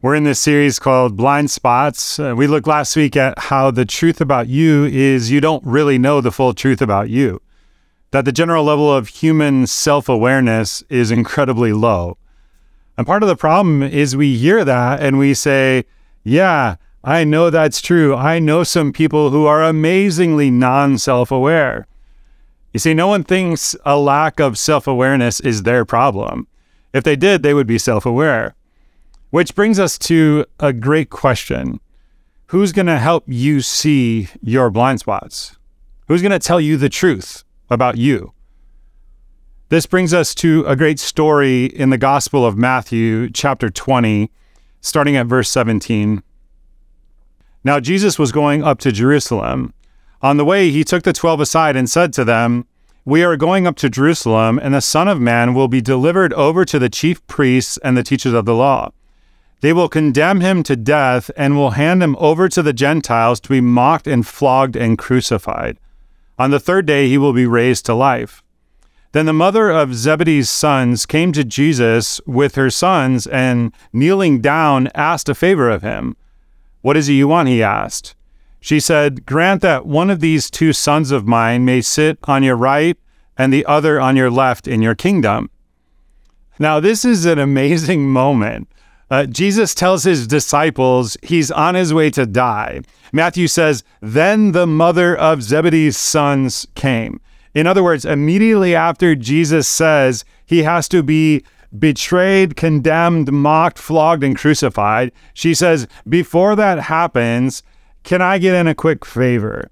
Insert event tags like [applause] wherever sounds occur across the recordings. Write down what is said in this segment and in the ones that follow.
We're in this series called Blind Spots. Uh, we looked last week at how the truth about you is you don't really know the full truth about you, that the general level of human self awareness is incredibly low. And part of the problem is we hear that and we say, Yeah, I know that's true. I know some people who are amazingly non self aware. You see, no one thinks a lack of self awareness is their problem. If they did, they would be self aware. Which brings us to a great question Who's going to help you see your blind spots? Who's going to tell you the truth about you? This brings us to a great story in the Gospel of Matthew, chapter 20, starting at verse 17. Now, Jesus was going up to Jerusalem. On the way, he took the twelve aside and said to them, We are going up to Jerusalem, and the Son of Man will be delivered over to the chief priests and the teachers of the law. They will condemn him to death and will hand him over to the Gentiles to be mocked and flogged and crucified. On the third day, he will be raised to life. Then the mother of Zebedee's sons came to Jesus with her sons and, kneeling down, asked a favor of him. What is it you want? he asked. She said, Grant that one of these two sons of mine may sit on your right and the other on your left in your kingdom. Now, this is an amazing [laughs] moment. Uh, Jesus tells his disciples he's on his way to die. Matthew says, Then the mother of Zebedee's sons came. In other words, immediately after Jesus says he has to be betrayed, condemned, mocked, flogged, and crucified, she says, Before that happens, can I get in a quick favor?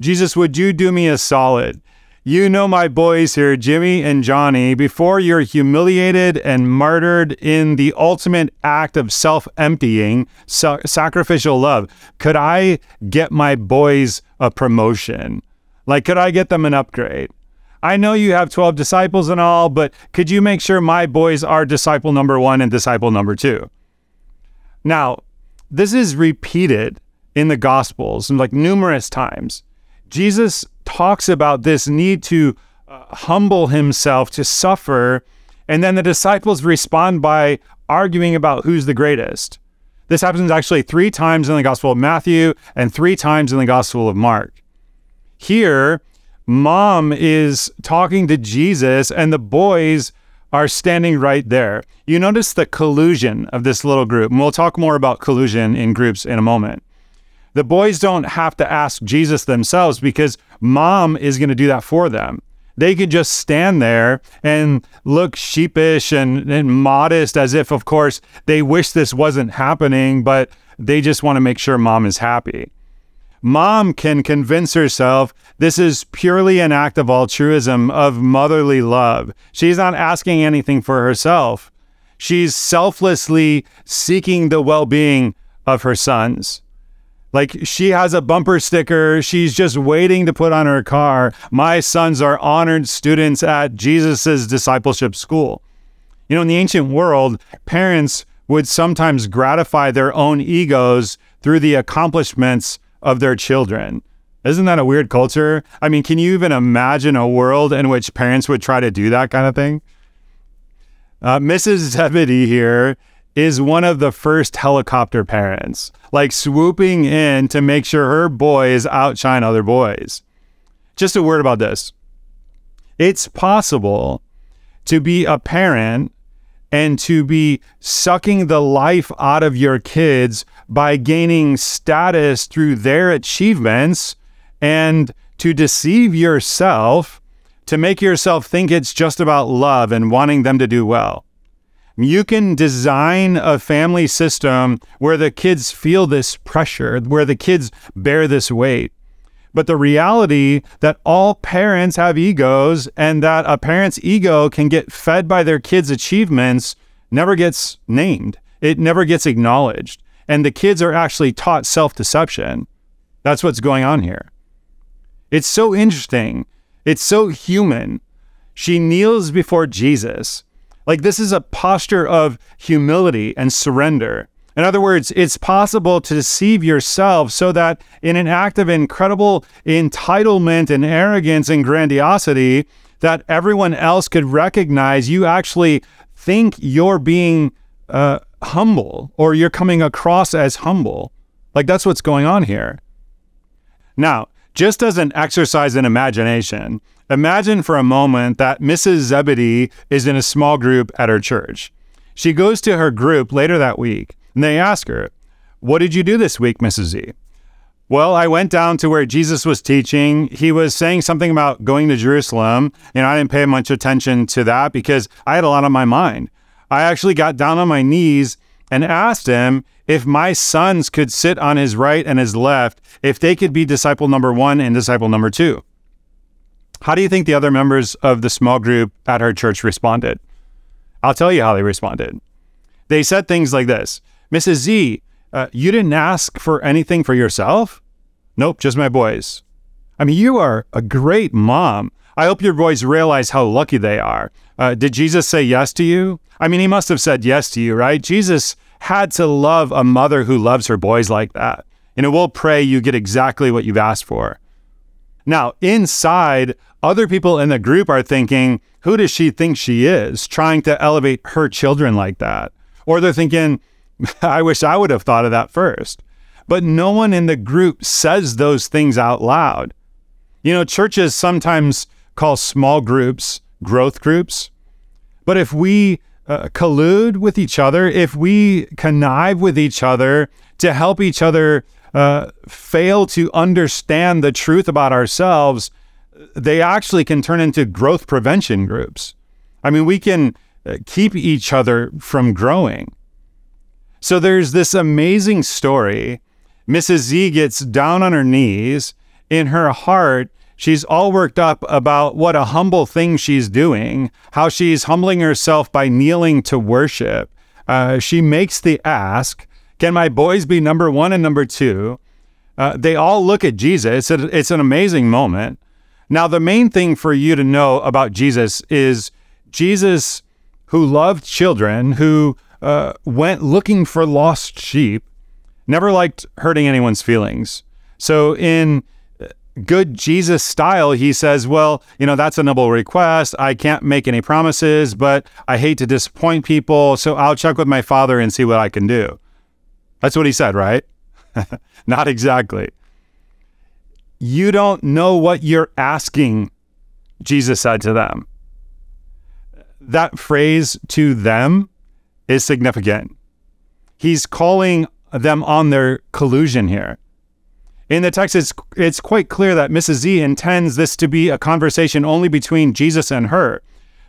Jesus, would you do me a solid? You know my boys here, Jimmy and Johnny, before you're humiliated and martyred in the ultimate act of self emptying, so- sacrificial love, could I get my boys a promotion? Like, could I get them an upgrade? I know you have 12 disciples and all, but could you make sure my boys are disciple number one and disciple number two? Now, this is repeated in the Gospels like numerous times. Jesus talks about this need to uh, humble himself, to suffer, and then the disciples respond by arguing about who's the greatest. This happens actually three times in the Gospel of Matthew and three times in the Gospel of Mark. Here, mom is talking to Jesus, and the boys are standing right there. You notice the collusion of this little group, and we'll talk more about collusion in groups in a moment. The boys don't have to ask Jesus themselves because mom is going to do that for them. They could just stand there and look sheepish and, and modest as if, of course, they wish this wasn't happening, but they just want to make sure mom is happy. Mom can convince herself this is purely an act of altruism, of motherly love. She's not asking anything for herself. She's selflessly seeking the well being of her sons. Like she has a bumper sticker she's just waiting to put on her car. My sons are honored students at Jesus's discipleship school. You know, in the ancient world, parents would sometimes gratify their own egos through the accomplishments of their children. Isn't that a weird culture? I mean, can you even imagine a world in which parents would try to do that kind of thing? Uh, Mrs. Zebedee here is one of the first helicopter parents, like swooping in to make sure her boys outshine other boys. Just a word about this it's possible to be a parent and to be sucking the life out of your kids by gaining status through their achievements and to deceive yourself to make yourself think it's just about love and wanting them to do well. You can design a family system where the kids feel this pressure, where the kids bear this weight. But the reality that all parents have egos and that a parent's ego can get fed by their kids' achievements never gets named. It never gets acknowledged. and the kids are actually taught self deception. That's what's going on here. It's so interesting. It's so human. She kneels before Jesus. Like, this is a posture of humility and surrender. In other words, it's possible to deceive yourself so that in an act of incredible entitlement and arrogance and grandiosity, that everyone else could recognize you actually think you're being uh, humble or you're coming across as humble. Like that's what's going on here. Now, just as an exercise in imagination, imagine for a moment that Mrs. Zebedee is in a small group at her church. She goes to her group later that week and they ask her, What did you do this week, Mrs. Z? Well, I went down to where Jesus was teaching. He was saying something about going to Jerusalem, and I didn't pay much attention to that because I had a lot on my mind. I actually got down on my knees and asked him if my sons could sit on his right and his left, if they could be disciple number one and disciple number two. How do you think the other members of the small group at her church responded? I'll tell you how they responded. They said things like this Mrs. Z, uh, you didn't ask for anything for yourself? Nope, just my boys. I mean, you are a great mom. I hope your boys realize how lucky they are. Uh, did Jesus say yes to you? I mean, he must have said yes to you, right? Jesus had to love a mother who loves her boys like that. And we'll pray you get exactly what you've asked for. Now, inside, other people in the group are thinking, who does she think she is, trying to elevate her children like that? Or they're thinking, [laughs] I wish I would have thought of that first. But no one in the group says those things out loud. You know, churches sometimes call small groups growth groups. But if we uh, collude with each other, if we connive with each other to help each other uh, fail to understand the truth about ourselves, they actually can turn into growth prevention groups. I mean, we can uh, keep each other from growing. So there's this amazing story. Mrs. Z gets down on her knees. In her heart, she's all worked up about what a humble thing she's doing, how she's humbling herself by kneeling to worship. Uh, she makes the ask Can my boys be number one and number two? Uh, they all look at Jesus. It's an amazing moment. Now, the main thing for you to know about Jesus is Jesus, who loved children, who uh, went looking for lost sheep, never liked hurting anyone's feelings. So, in good Jesus style, he says, Well, you know, that's a noble request. I can't make any promises, but I hate to disappoint people. So, I'll check with my father and see what I can do. That's what he said, right? [laughs] Not exactly. You don't know what you're asking, Jesus said to them. That phrase to them is significant. He's calling them on their collusion here. In the text, it's, it's quite clear that Mrs. Z intends this to be a conversation only between Jesus and her.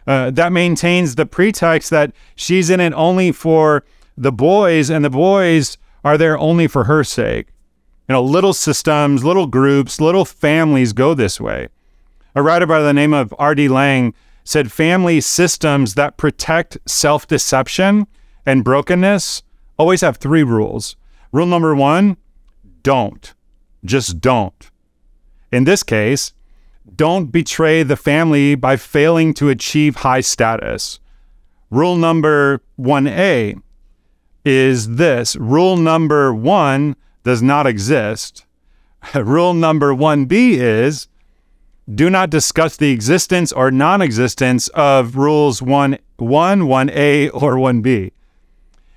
Uh, that maintains the pretext that she's in it only for the boys, and the boys are there only for her sake. You know, little systems, little groups, little families go this way. A writer by the name of R.D. Laing said family systems that protect self deception and brokenness always have three rules. Rule number one don't. Just don't. In this case, don't betray the family by failing to achieve high status. Rule number 1A is this rule number one does not exist. [laughs] rule number 1B is do not discuss the existence or non existence of rules 1, 1, 1A, or 1B.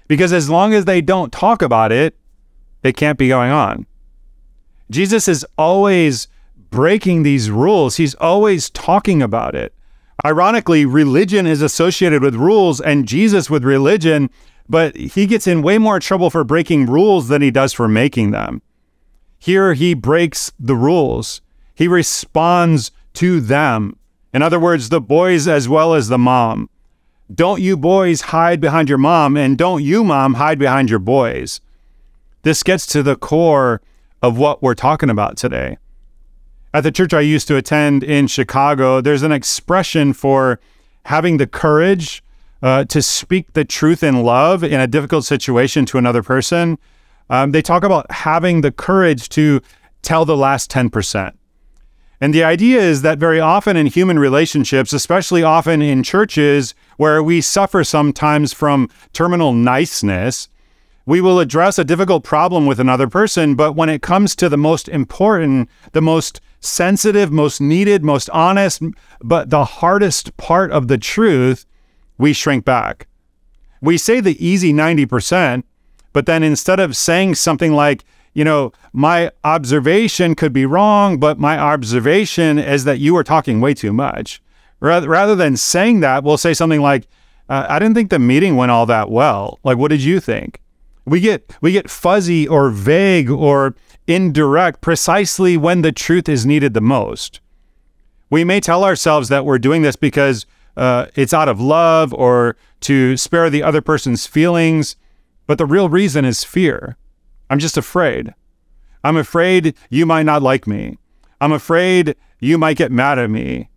Because as long as they don't talk about it, it can't be going on. Jesus is always breaking these rules, he's always talking about it. Ironically, religion is associated with rules and Jesus with religion, but he gets in way more trouble for breaking rules than he does for making them. Here, he breaks the rules, he responds to them. In other words, the boys as well as the mom. Don't you boys hide behind your mom, and don't you, mom, hide behind your boys. This gets to the core of what we're talking about today. At the church I used to attend in Chicago, there's an expression for having the courage uh, to speak the truth in love in a difficult situation to another person. um, they talk about having the courage to tell the last 10%. And the idea is that very often in human relationships, especially often in churches where we suffer sometimes from terminal niceness, we will address a difficult problem with another person. But when it comes to the most important, the most sensitive, most needed, most honest, but the hardest part of the truth, we shrink back. We say the easy 90%, but then instead of saying something like, you know, my observation could be wrong, but my observation is that you are talking way too much. Rather, than saying that, we'll say something like, uh, I didn't think the meeting went all that well. Like, what did you think? We get we get fuzzy or vague or indirect precisely when the truth is needed the most. We may tell ourselves that we're doing this because uh, it's out of love or to spare the other person's feelings, but the real reason is fear. I'm just afraid. I'm afraid you might not like me. I'm afraid you might get mad at me.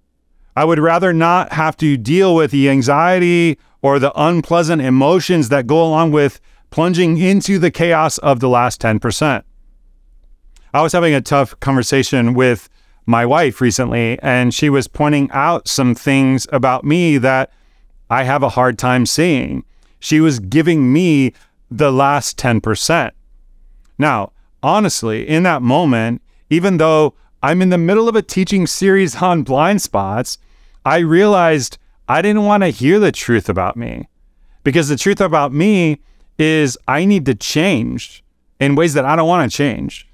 I would rather not have to deal with the anxiety or the unpleasant emotions that go along with plunging into the chaos of the last 10%. I was having a tough conversation with my wife recently, and she was pointing out some things about me that I have a hard time seeing. She was giving me the last 10%. Now, honestly, in that moment, even though I'm in the middle of a teaching series on blind spots, I realized I didn't want to hear the truth about me because the truth about me is I need to change in ways that I don't want to change.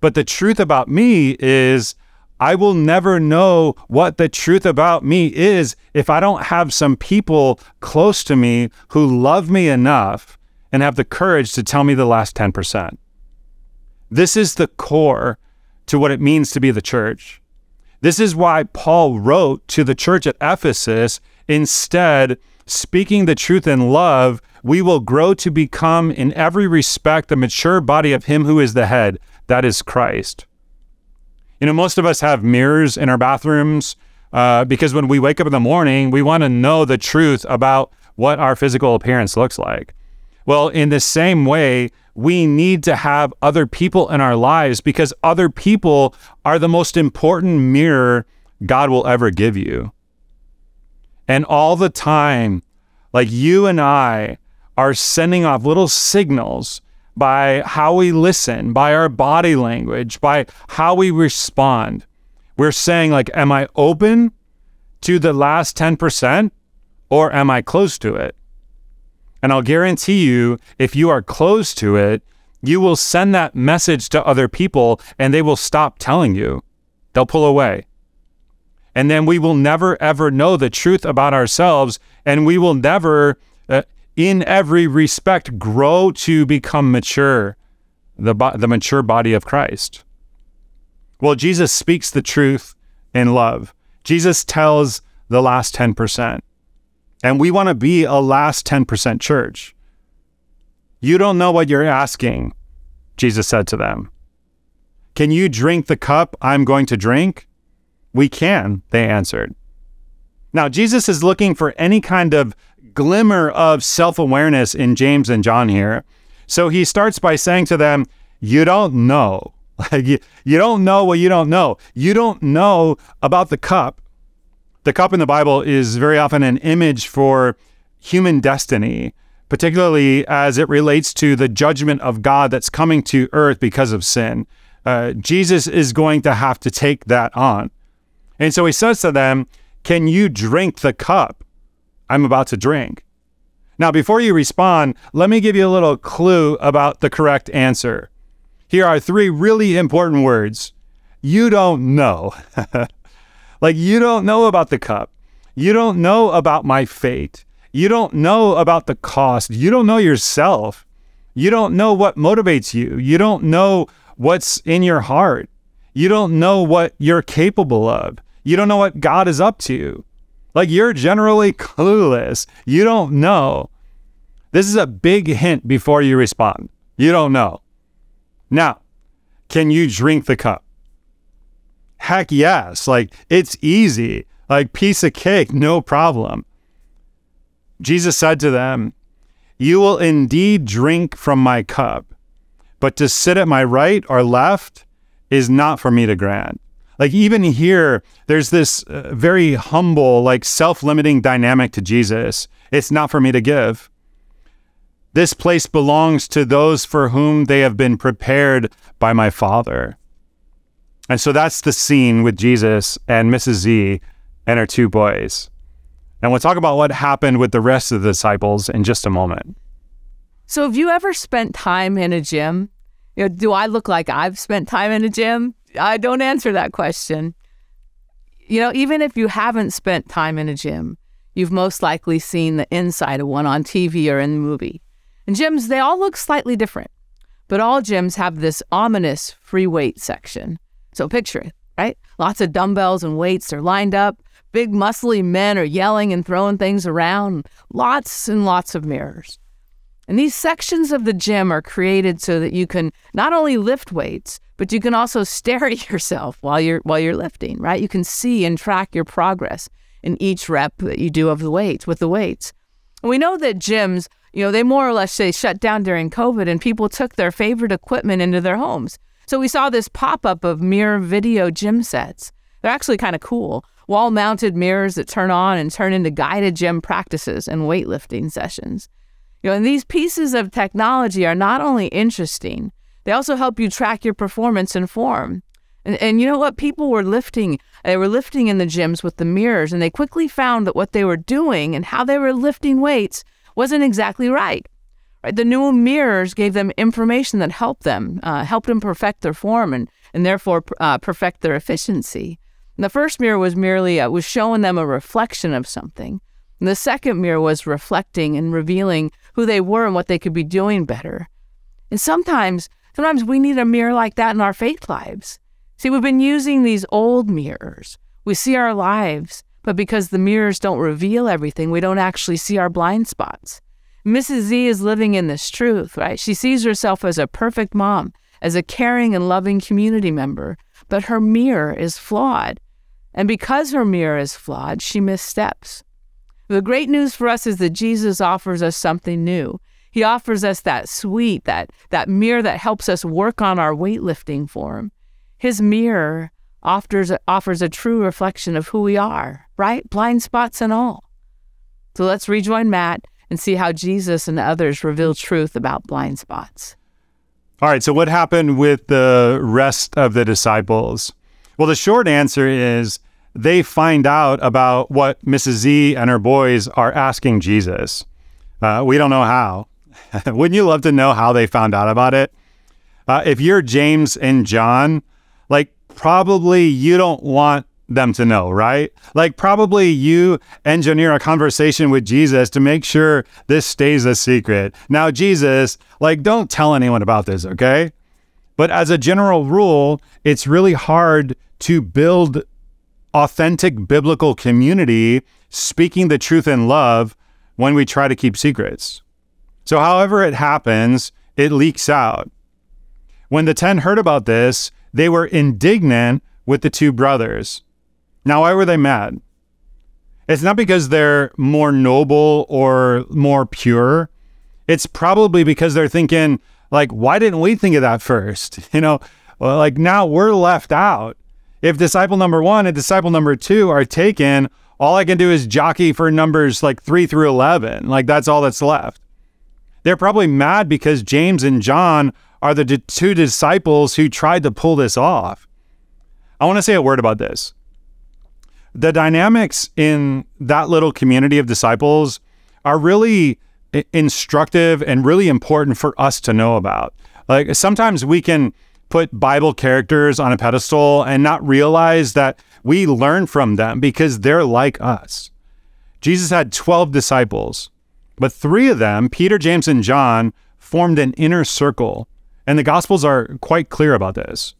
But the truth about me is I will never know what the truth about me is if I don't have some people close to me who love me enough and have the courage to tell me the last 10%. This is the core to what it means to be the church. This is why Paul wrote to the church at Ephesus instead, speaking the truth in love, we will grow to become, in every respect, the mature body of Him who is the head, that is Christ. You know, most of us have mirrors in our bathrooms uh, because when we wake up in the morning, we want to know the truth about what our physical appearance looks like. Well, in the same way, we need to have other people in our lives because other people are the most important mirror God will ever give you. And all the time, like you and I are sending off little signals by how we listen, by our body language, by how we respond. We're saying, like, am I open to the last 10% or am I close to it? And I'll guarantee you, if you are close to it, you will send that message to other people and they will stop telling you. They'll pull away. And then we will never, ever know the truth about ourselves. And we will never, in every respect, grow to become mature, the, the mature body of Christ. Well, Jesus speaks the truth in love. Jesus tells the last 10%. And we want to be a last 10% church. You don't know what you're asking, Jesus said to them. Can you drink the cup I'm going to drink? We can, they answered. Now, Jesus is looking for any kind of glimmer of self awareness in James and John here. So he starts by saying to them, You don't know. [laughs] Like, you, you don't know what you don't know. You don't know about the cup the cup in the Bible is very often an image for human destiny, particularly as it relates to the judgment of God that's coming to earth because of sin. Uh, Jesus is going to have to take that on. And so he says to them, Can you drink the cup I'm about to drink? Now, before you respond, let me give you a little clue about the correct answer. Here are three really important words. You don't know. [laughs] Like, you don't know about the cup. You don't know about my fate. You don't know about the cost. You don't know yourself. You don't know what motivates you. You don't know what's in your heart. You don't know what you're capable of. You don't know what God is up to. Like, you're generally clueless. You don't know. This is a big hint before you respond. You don't know. Now, can you drink the cup? Heck yes. Like it's easy. Like piece of cake, no problem. Jesus said to them, You will indeed drink from my cup, but to sit at my right or left is not for me to grant. Like, even here, there's this uh, very humble, like self limiting dynamic to Jesus. It's not for me to give. This place belongs to those for whom they have been prepared by my Father. And so that's the scene with Jesus and Mrs. Z and her two boys. And we'll talk about what happened with the rest of the disciples in just a moment. So, have you ever spent time in a gym? You know, do I look like I've spent time in a gym? I don't answer that question. You know, even if you haven't spent time in a gym, you've most likely seen the inside of one on TV or in the movie. And gyms, they all look slightly different, but all gyms have this ominous free weight section. So picture it, right? Lots of dumbbells and weights are lined up. Big, muscly men are yelling and throwing things around. Lots and lots of mirrors. And these sections of the gym are created so that you can not only lift weights, but you can also [laughs] stare at yourself while you're while you're lifting, right? You can see and track your progress in each rep that you do of the weights with the weights. And we know that gyms, you know, they more or less say shut down during COVID and people took their favorite equipment into their homes. So we saw this pop-up of mirror video gym sets. They're actually kind of cool. Wall-mounted mirrors that turn on and turn into guided gym practices and weightlifting sessions. You know, and these pieces of technology are not only interesting, they also help you track your performance and form. And, and you know what? People were lifting, they were lifting in the gyms with the mirrors, and they quickly found that what they were doing and how they were lifting weights wasn't exactly right. Right? The new mirrors gave them information that helped them, uh, helped them perfect their form and, and therefore uh, perfect their efficiency. And the first mirror was merely uh, was showing them a reflection of something. And the second mirror was reflecting and revealing who they were and what they could be doing better. And sometimes Sometimes we need a mirror like that in our faith lives. See, we've been using these old mirrors. We see our lives, but because the mirrors don't reveal everything, we don't actually see our blind spots. Mrs. Z is living in this truth, right? She sees herself as a perfect mom, as a caring and loving community member, but her mirror is flawed. And because her mirror is flawed, she missteps. The great news for us is that Jesus offers us something new. He offers us that sweet, that, that mirror that helps us work on our weightlifting form. His mirror offers, offers a true reflection of who we are, right? Blind spots and all. So let's rejoin Matt and see how Jesus and others reveal truth about blind spots. All right, so what happened with the rest of the disciples? Well, the short answer is they find out about what Mrs. Z and her boys are asking Jesus. Uh, we don't know how. [laughs] Wouldn't you love to know how they found out about it? Uh, if you're James and John, like probably you don't want them to know, right? Like probably you engineer a conversation with Jesus to make sure this stays a secret. Now, Jesus, like don't tell anyone about this, okay? But as a general rule, it's really hard to build authentic biblical community speaking the truth in love when we try to keep secrets. So, however it happens, it leaks out. When the 10 heard about this, they were indignant with the two brothers. Now, why were they mad? It's not because they're more noble or more pure. It's probably because they're thinking, like, why didn't we think of that first? [laughs] You know, well, like now we're left out. If disciple number one and disciple number two are taken, all I can do is jockey for numbers like three through 11. Like, that's all that's left. They're probably mad because James and John are the d- two disciples who tried to pull this off. I want to say a word about this. The dynamics in that little community of disciples are really instructive and really important for us to know about. Like sometimes we can put Bible characters on a pedestal and not realize that we learn from them because they're like us. Jesus had 12 disciples. But three of them, Peter, James, and John, formed an inner circle, and the Gospels are quite clear about this.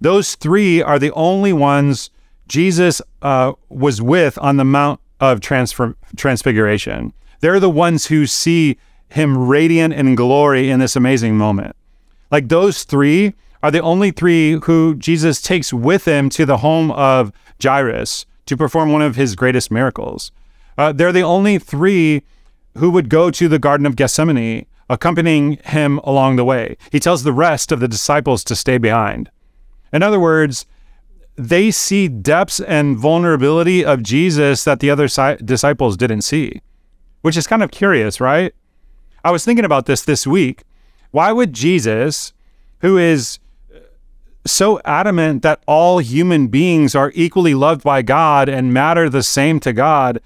Those three are the only ones Jesus uh, was with on the Mount of Transfer- Transfiguration. They're the ones who see him radiant in glory in this amazing moment. Like those three are the only three who Jesus takes with him to the home of Jairus to perform one of his greatest miracles. Uh, they're the only three who would go to the Garden of Gethsemane, accompanying him along the way. He tells the rest of the disciples to stay behind. In other words, they see depths and vulnerability of Jesus that the other si- disciples didn't see, which is kind of curious, right? I was thinking about this this week. Why would Jesus, who is so adamant that all human beings are equally loved by God and matter the same to God,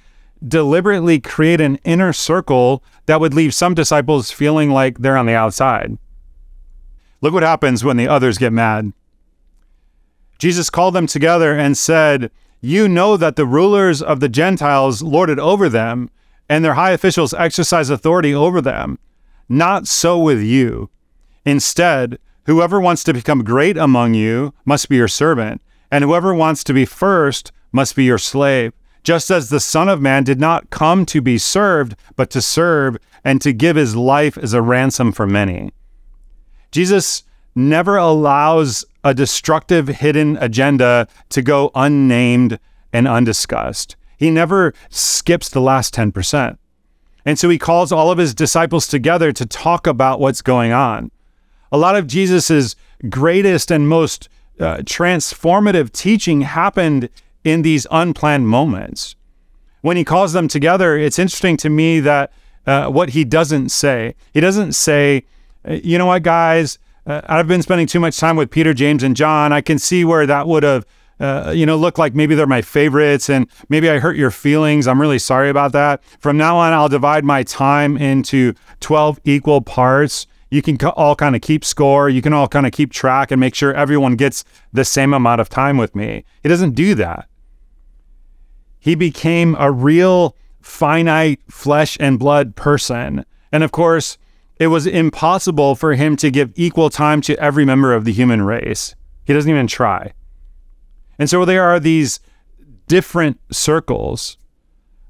deliberately create an inner circle that would leave some disciples feeling like they're on the outside? Look what happens when the others get mad. Jesus called them together and said, You know that the rulers of the Gentiles lord it over them, and their high officials exercise authority over them. Not so with you. Instead, whoever wants to become great among you must be your servant, and whoever wants to be first must be your slave, just as the Son of Man did not come to be served, but to serve and to give his life as a ransom for many. Jesus never allows a destructive hidden agenda to go unnamed and undiscussed. He never skips the last 10%. And so he calls all of his disciples together to talk about what's going on. A lot of Jesus's greatest and most uh, transformative teaching happened in these unplanned moments. When he calls them together, it's interesting to me that uh, what he doesn't say, he doesn't say, uh, you know what, guys, uh, I've been spending too much time with Peter, James, and John. I can see where that would have, uh, you know, looked like maybe they're my favorites and maybe I hurt your feelings. I'm really sorry about that. From now on, I'll divide my time into 12 equal parts. You can all kind of keep score. You can all kind of keep track and make sure everyone gets the same amount of time with me. He doesn't do that. He became a real finite flesh and blood person. And of course, it was impossible for him to give equal time to every member of the human race. He doesn't even try. And so there are these different circles.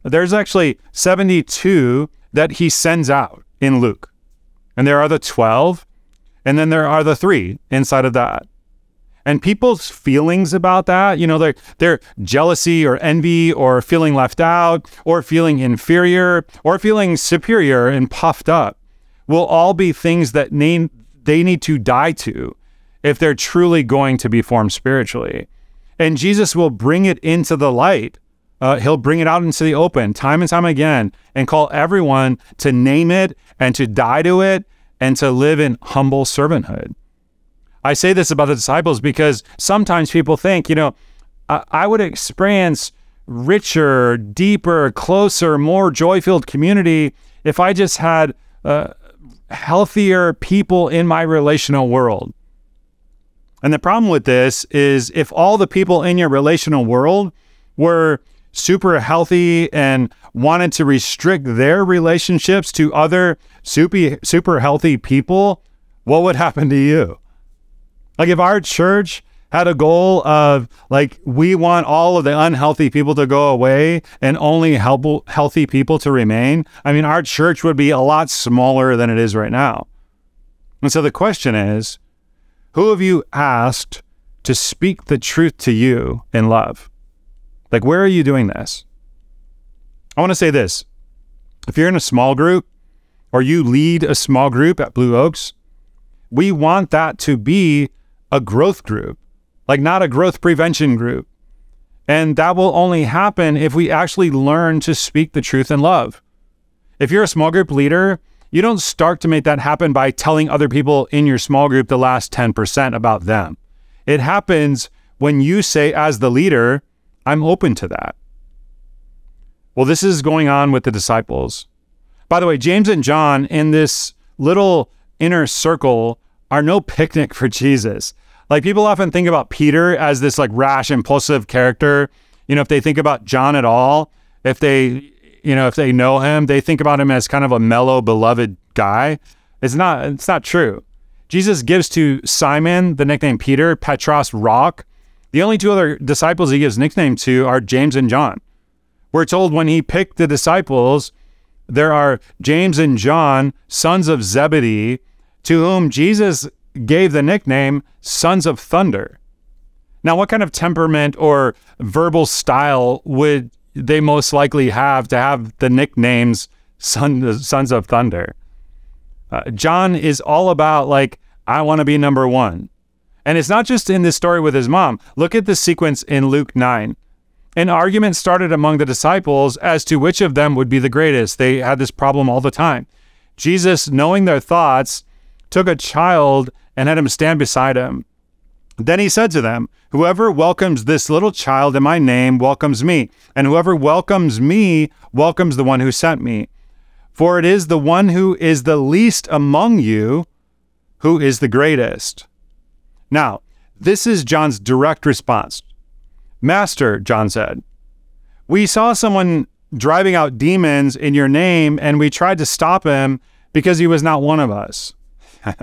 There's actually 72 that he sends out in Luke. And there are the 12, and then there are the three inside of that. And people's feelings about that, you know, their their jealousy or envy or feeling left out or feeling inferior or feeling superior and puffed up will all be things that they need to die to if they're truly going to be formed spiritually. And Jesus will bring it into the light. Uh, he'll bring it out into the open time and time again and call everyone to name it and to die to it and to live in humble servanthood. I say this about the disciples because sometimes people think, you know, I, I would experience richer, deeper, closer, more joy filled community if I just had uh, healthier people in my relational world. And the problem with this is if all the people in your relational world were super healthy and wanted to restrict their relationships to other super super healthy people, what would happen to you? Like if our church had a goal of like we want all of the unhealthy people to go away and only help, healthy people to remain, I mean, our church would be a lot smaller than it is right now. And so the question is, who have you asked to speak the truth to you in love? Like, where are you doing this? I want to say this. If you're in a small group or you lead a small group at Blue Oaks, we want that to be a growth group like not a growth prevention group. And that will only happen if we actually learn to speak the truth in love. If you're a small group leader, you don't start to make that happen by telling other people in your small group the last 10% about them. It happens when you say, as the leader, I'm open to that. Well, this is going on with the disciples. By the way, James and John in this little inner circle are no picnic for Jesus. Like people often think about Peter as this like rash, impulsive character. You know, if they think about John at all, if they, you know, if they know him, they think about him as kind of a mellow, beloved guy. It's not. It's not true. Jesus gives to Simon the nickname Peter, Petros, Rock. The only two other disciples he gives nickname to are James and John. We're told when he picked the disciples, there are James and John, sons of Zebedee, to whom Jesus gave the nickname Sons of Thunder. Now, what kind of temperament or verbal style would they most likely have to have the nicknames son, sons of thunder. Uh, John is all about, like, I want to be number one. And it's not just in this story with his mom. Look at the sequence in Luke 9. An argument started among the disciples as to which of them would be the greatest. They had this problem all the time. Jesus, knowing their thoughts, took a child and had him stand beside him. Then he said to them, Whoever welcomes this little child in my name welcomes me, and whoever welcomes me welcomes the one who sent me. For it is the one who is the least among you who is the greatest. Now, this is John's direct response. Master, John said, we saw someone driving out demons in your name, and we tried to stop him because he was not one of us. [laughs]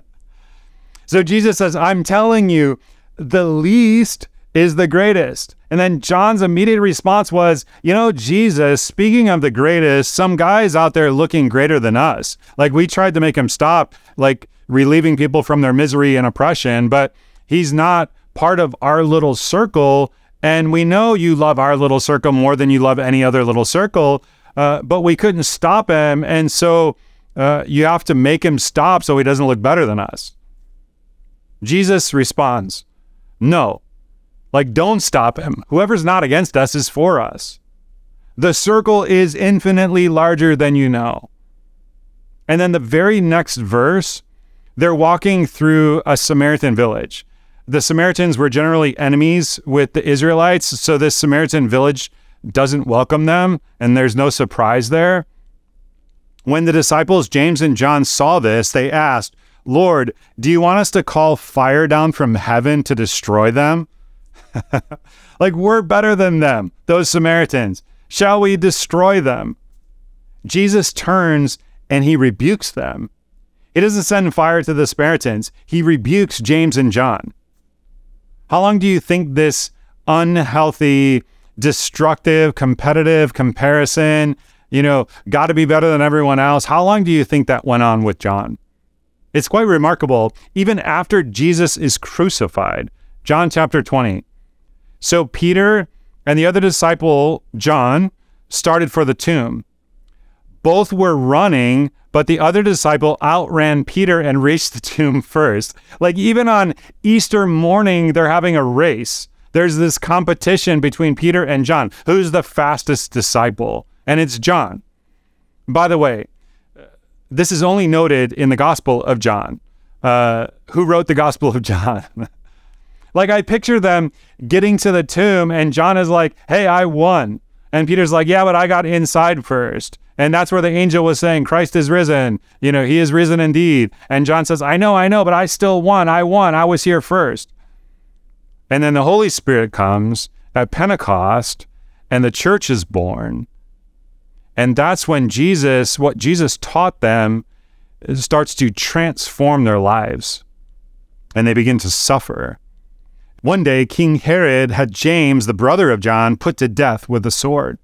so Jesus says, I'm telling you, the least is the greatest. And then John's immediate response was, you know, Jesus, speaking of the greatest, some guys out there looking greater than us. Like we tried to make him stop, like relieving people from their misery and oppression, but he's not part of our little circle. And we know you love our little circle more than you love any other little circle, uh, but we couldn't stop him. And so uh, you have to make him stop so he doesn't look better than us. Jesus responds, No. Like, don't stop him. Whoever's not against us is for us. The circle is infinitely larger than you know. And then the very next verse, they're walking through a Samaritan village. The Samaritans were generally enemies with the Israelites, so this Samaritan village doesn't welcome them, and there's no surprise there. When the disciples James and John saw this, they asked, Lord, do you want us to call fire down from heaven to destroy them? [laughs] like, we're better than them, those Samaritans. Shall we destroy them? Jesus turns and he rebukes them. He doesn't send fire to the Samaritans, he rebukes James and John. How long do you think this unhealthy, destructive, competitive comparison you know, got to be better than everyone else. How long do you think that went on with John? It's quite remarkable, even after Jesus is crucified. John chapter 20. So Peter and the other disciple, John, started for the tomb. Both were running, but the other disciple outran Peter and reached the tomb [laughs] first. Like even on Easter morning, they're having a race. There's this competition between Peter and John. Who's the fastest disciple? And it's John. By the way, this is only noted in the Gospel of John. Uh, who wrote the Gospel of John? [laughs] like, I picture them getting to the tomb, and John is like, hey, I won. And Peter's like, yeah, but I got inside first. And that's where the angel was saying, Christ is risen. You know, he is risen indeed. And John says, I know, I know, but I still won. I won. I was here first. And then the Holy Spirit comes at Pentecost, and the church is born. And that's when Jesus, what Jesus taught them, uh, starts to transform their lives and they begin to suffer. One day, King Herod had James, the brother of John, put to death with a sword.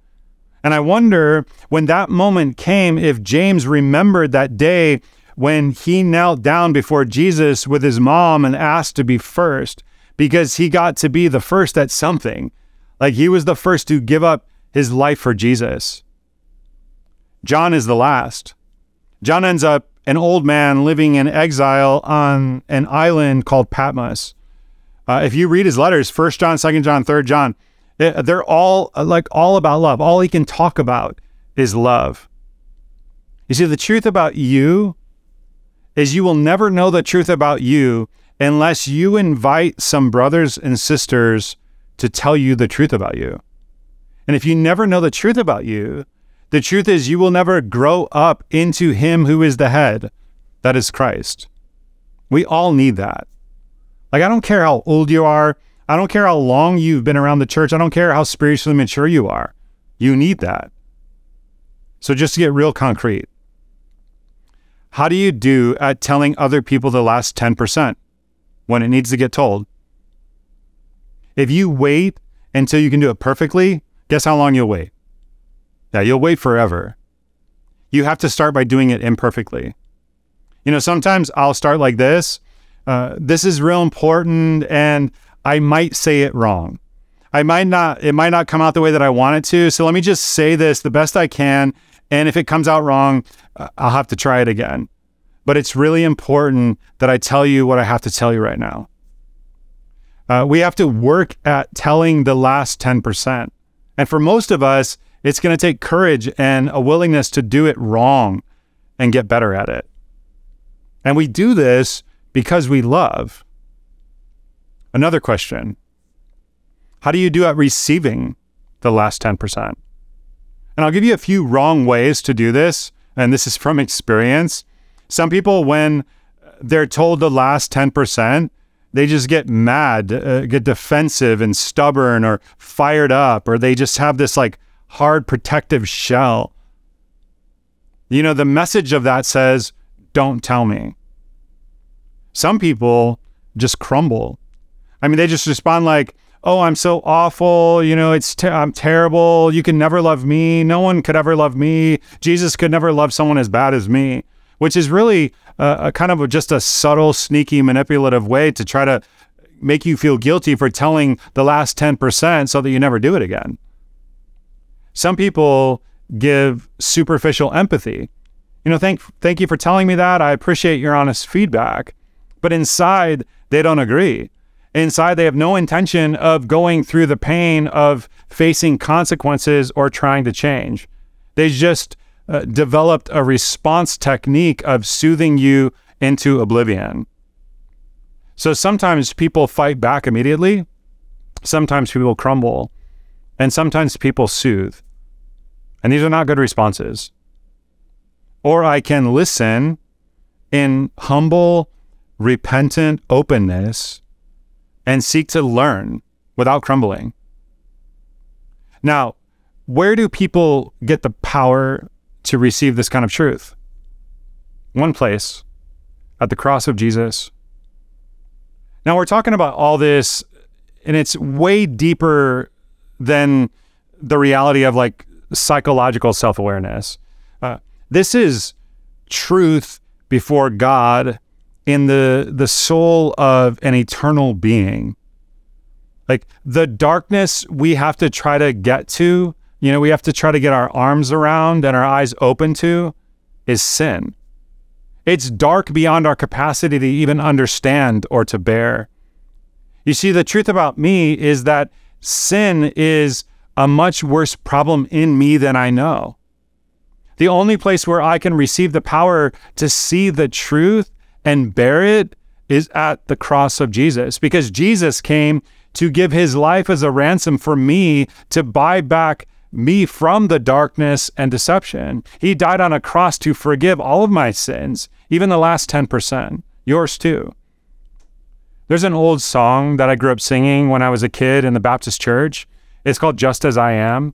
And I wonder when that moment came if James remembered that day when he knelt down before Jesus with his mom and asked to be first because he got to be the first at something. Like he was the first to give up his life for Jesus. John is the last. John ends up an old man living in exile on an island called Patmos. Uh, if you read his letters, First John, Second John, Third John, they're all uh, like all about love. All he can talk about is love. You see, the truth about you is you will never know the truth about you unless you invite some brothers and sisters to tell you the truth about you. And if you never know the truth about you, the truth is, you will never grow up into Him who is the head, that is Christ. We all need that. Like, I don't care how old you are, I don't care how long you've been around the church, I don't care how spiritually mature you are. You need that. So, just to get real concrete, how do you do at telling other people the last 10% when it needs to get told? If you wait until you can do it perfectly, guess how long you'll wait? Yeah, you'll wait forever. You have to start by doing it imperfectly. You know, sometimes I'll start like this. Uh, this is real important, and I might say it wrong. I might not, it might not come out the way that I want it to. So let me just say this the best I can. And if it comes out wrong, uh, I'll have to try it again. But it's really important that I tell you what I have to tell you right now. Uh, we have to work at telling the last 10%. And for most of us, it's going to take courage and a willingness to do it wrong and get better at it. And we do this because we love. Another question How do you do at receiving the last 10%? And I'll give you a few wrong ways to do this. And this is from experience. Some people, when they're told the last 10%, they just get mad, uh, get defensive and stubborn or fired up, or they just have this like hard protective shell. You know, the message of that says, don't tell me. Some people just crumble. I mean, they just respond like, oh, I'm so awful. You know, it's ter- I'm terrible. You can never love me. No one could ever love me. Jesus could never love someone as bad as me, which is really a, a kind of a, just a subtle, sneaky, manipulative way to try to make you feel guilty for telling the last 10% so that you never do it again. Some people give superficial empathy. You know, thank thank you for telling me that. I appreciate your honest feedback. But inside, they don't agree. Inside, they have no intention of going through the pain of facing consequences or trying to change. They just uh, developed a response technique of soothing you into oblivion. So sometimes people fight back immediately, sometimes people crumble, and sometimes people soothe. And these are not good responses. Or I can listen in humble, repentant openness and seek to learn without crumbling. Now, where do people get the power to receive this kind of truth? One place, at the cross of Jesus. Now, we're talking about all this, and it's way deeper than the reality of like psychological self awareness. Uh, this is truth before God in the the soul of an eternal being. Like the darkness we have to try to get to, you know, we have to try to get our arms around and our eyes open to is sin. It's dark beyond our capacity to even understand or to bear. You see, the truth about me is that sin is a much worse problem in me than I know. The only place where I can receive the power to see the truth and bear it is at the cross of Jesus because Jesus came to give his life as a ransom for me to buy back me from the darkness and deception. He died on a cross to forgive all of my sins, even the last 10%, yours too. There's an old song that I grew up singing when I was a kid in the Baptist church. It's called Just As I Am.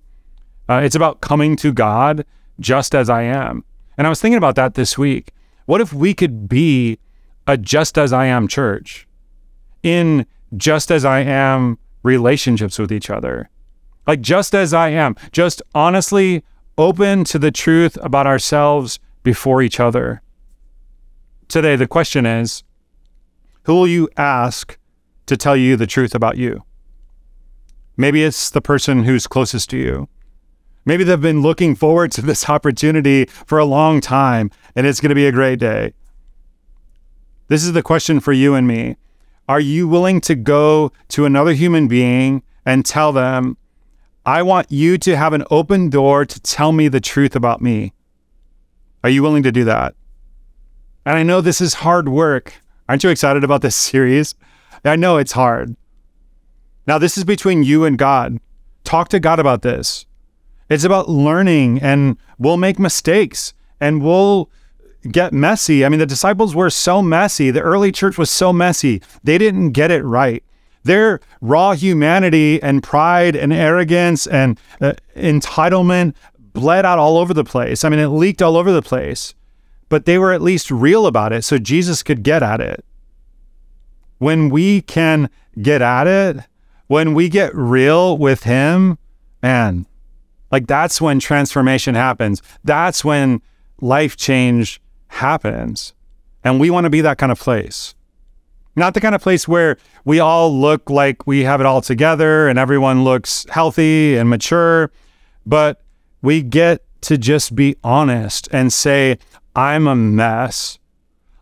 Uh, it's about coming to God just as I am. And I was thinking about that this week. What if we could be a just as I am church in just as I am relationships with each other? Like just as I am, just honestly open to the truth about ourselves before each other. Today, the question is who will you ask to tell you the truth about you? Maybe it's the person who's closest to you. Maybe they've been looking forward to this opportunity for a long time and it's going to be a great day. This is the question for you and me. Are you willing to go to another human being and tell them, I want you to have an open door to tell me the truth about me? Are you willing to do that? And I know this is hard work. Aren't you excited about this series? I know it's hard. Now, this is between you and God. Talk to God about this. It's about learning, and we'll make mistakes and we'll get messy. I mean, the disciples were so messy. The early church was so messy. They didn't get it right. Their raw humanity and pride and arrogance and uh, entitlement bled out all over the place. I mean, it leaked all over the place, but they were at least real about it so Jesus could get at it. When we can get at it, when we get real with Him, man, like that's when transformation happens. That's when life change happens. And we want to be that kind of place. Not the kind of place where we all look like we have it all together and everyone looks healthy and mature, but we get to just be honest and say, I'm a mess.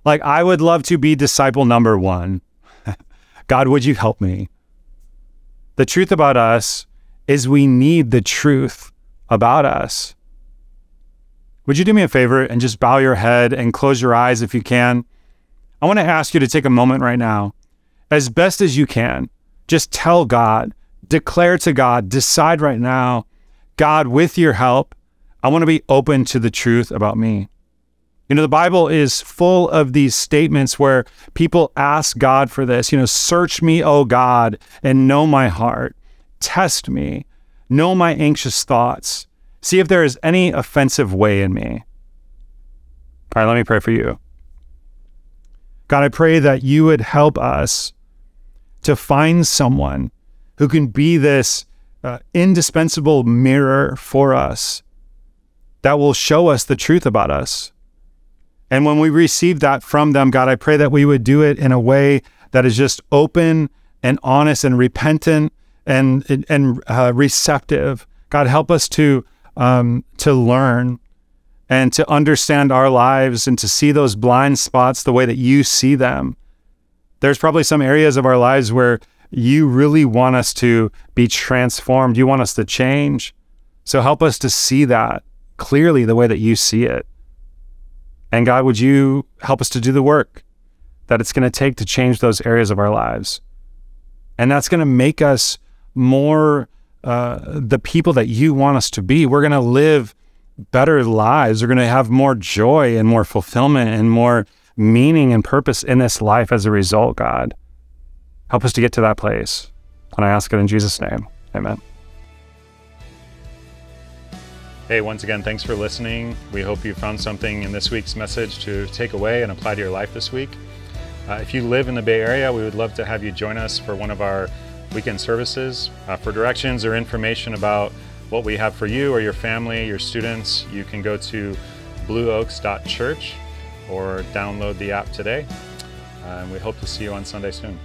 Like, I would love to be disciple number one. [laughs] God, would you help me? The truth about us is we need the truth about us. Would you do me a favor and just bow your head and close your eyes if you can? I want to ask you to take a moment right now, as best as you can, just tell God, declare to God, decide right now, God, with your help, I want to be open to the truth about me. You know, the Bible is full of these statements where people ask God for this. You know, search me, O God, and know my heart. Test me, know my anxious thoughts. See if there is any offensive way in me. All right, let me pray for you. God, I pray that you would help us to find someone who can be this uh, indispensable mirror for us that will show us the truth about us. And when we receive that from them, God, I pray that we would do it in a way that is just open and honest and repentant and and uh, receptive. God, help us to um, to learn and to understand our lives and to see those blind spots the way that you see them. There's probably some areas of our lives where you really want us to be transformed. You want us to change. So help us to see that clearly the way that you see it. And God, would you help us to do the work that it's going to take to change those areas of our lives? And that's going to make us more uh, the people that you want us to be. We're going to live better lives. We're going to have more joy and more fulfillment and more meaning and purpose in this life as a result, God. Help us to get to that place. And I ask it in Jesus' name. Amen. Hey, once again, thanks for listening. We hope you found something in this week's message to take away and apply to your life this week. Uh, if you live in the Bay Area, we would love to have you join us for one of our weekend services. Uh, for directions or information about what we have for you or your family, your students, you can go to blueoaks.church or download the app today. Uh, and we hope to see you on Sunday soon.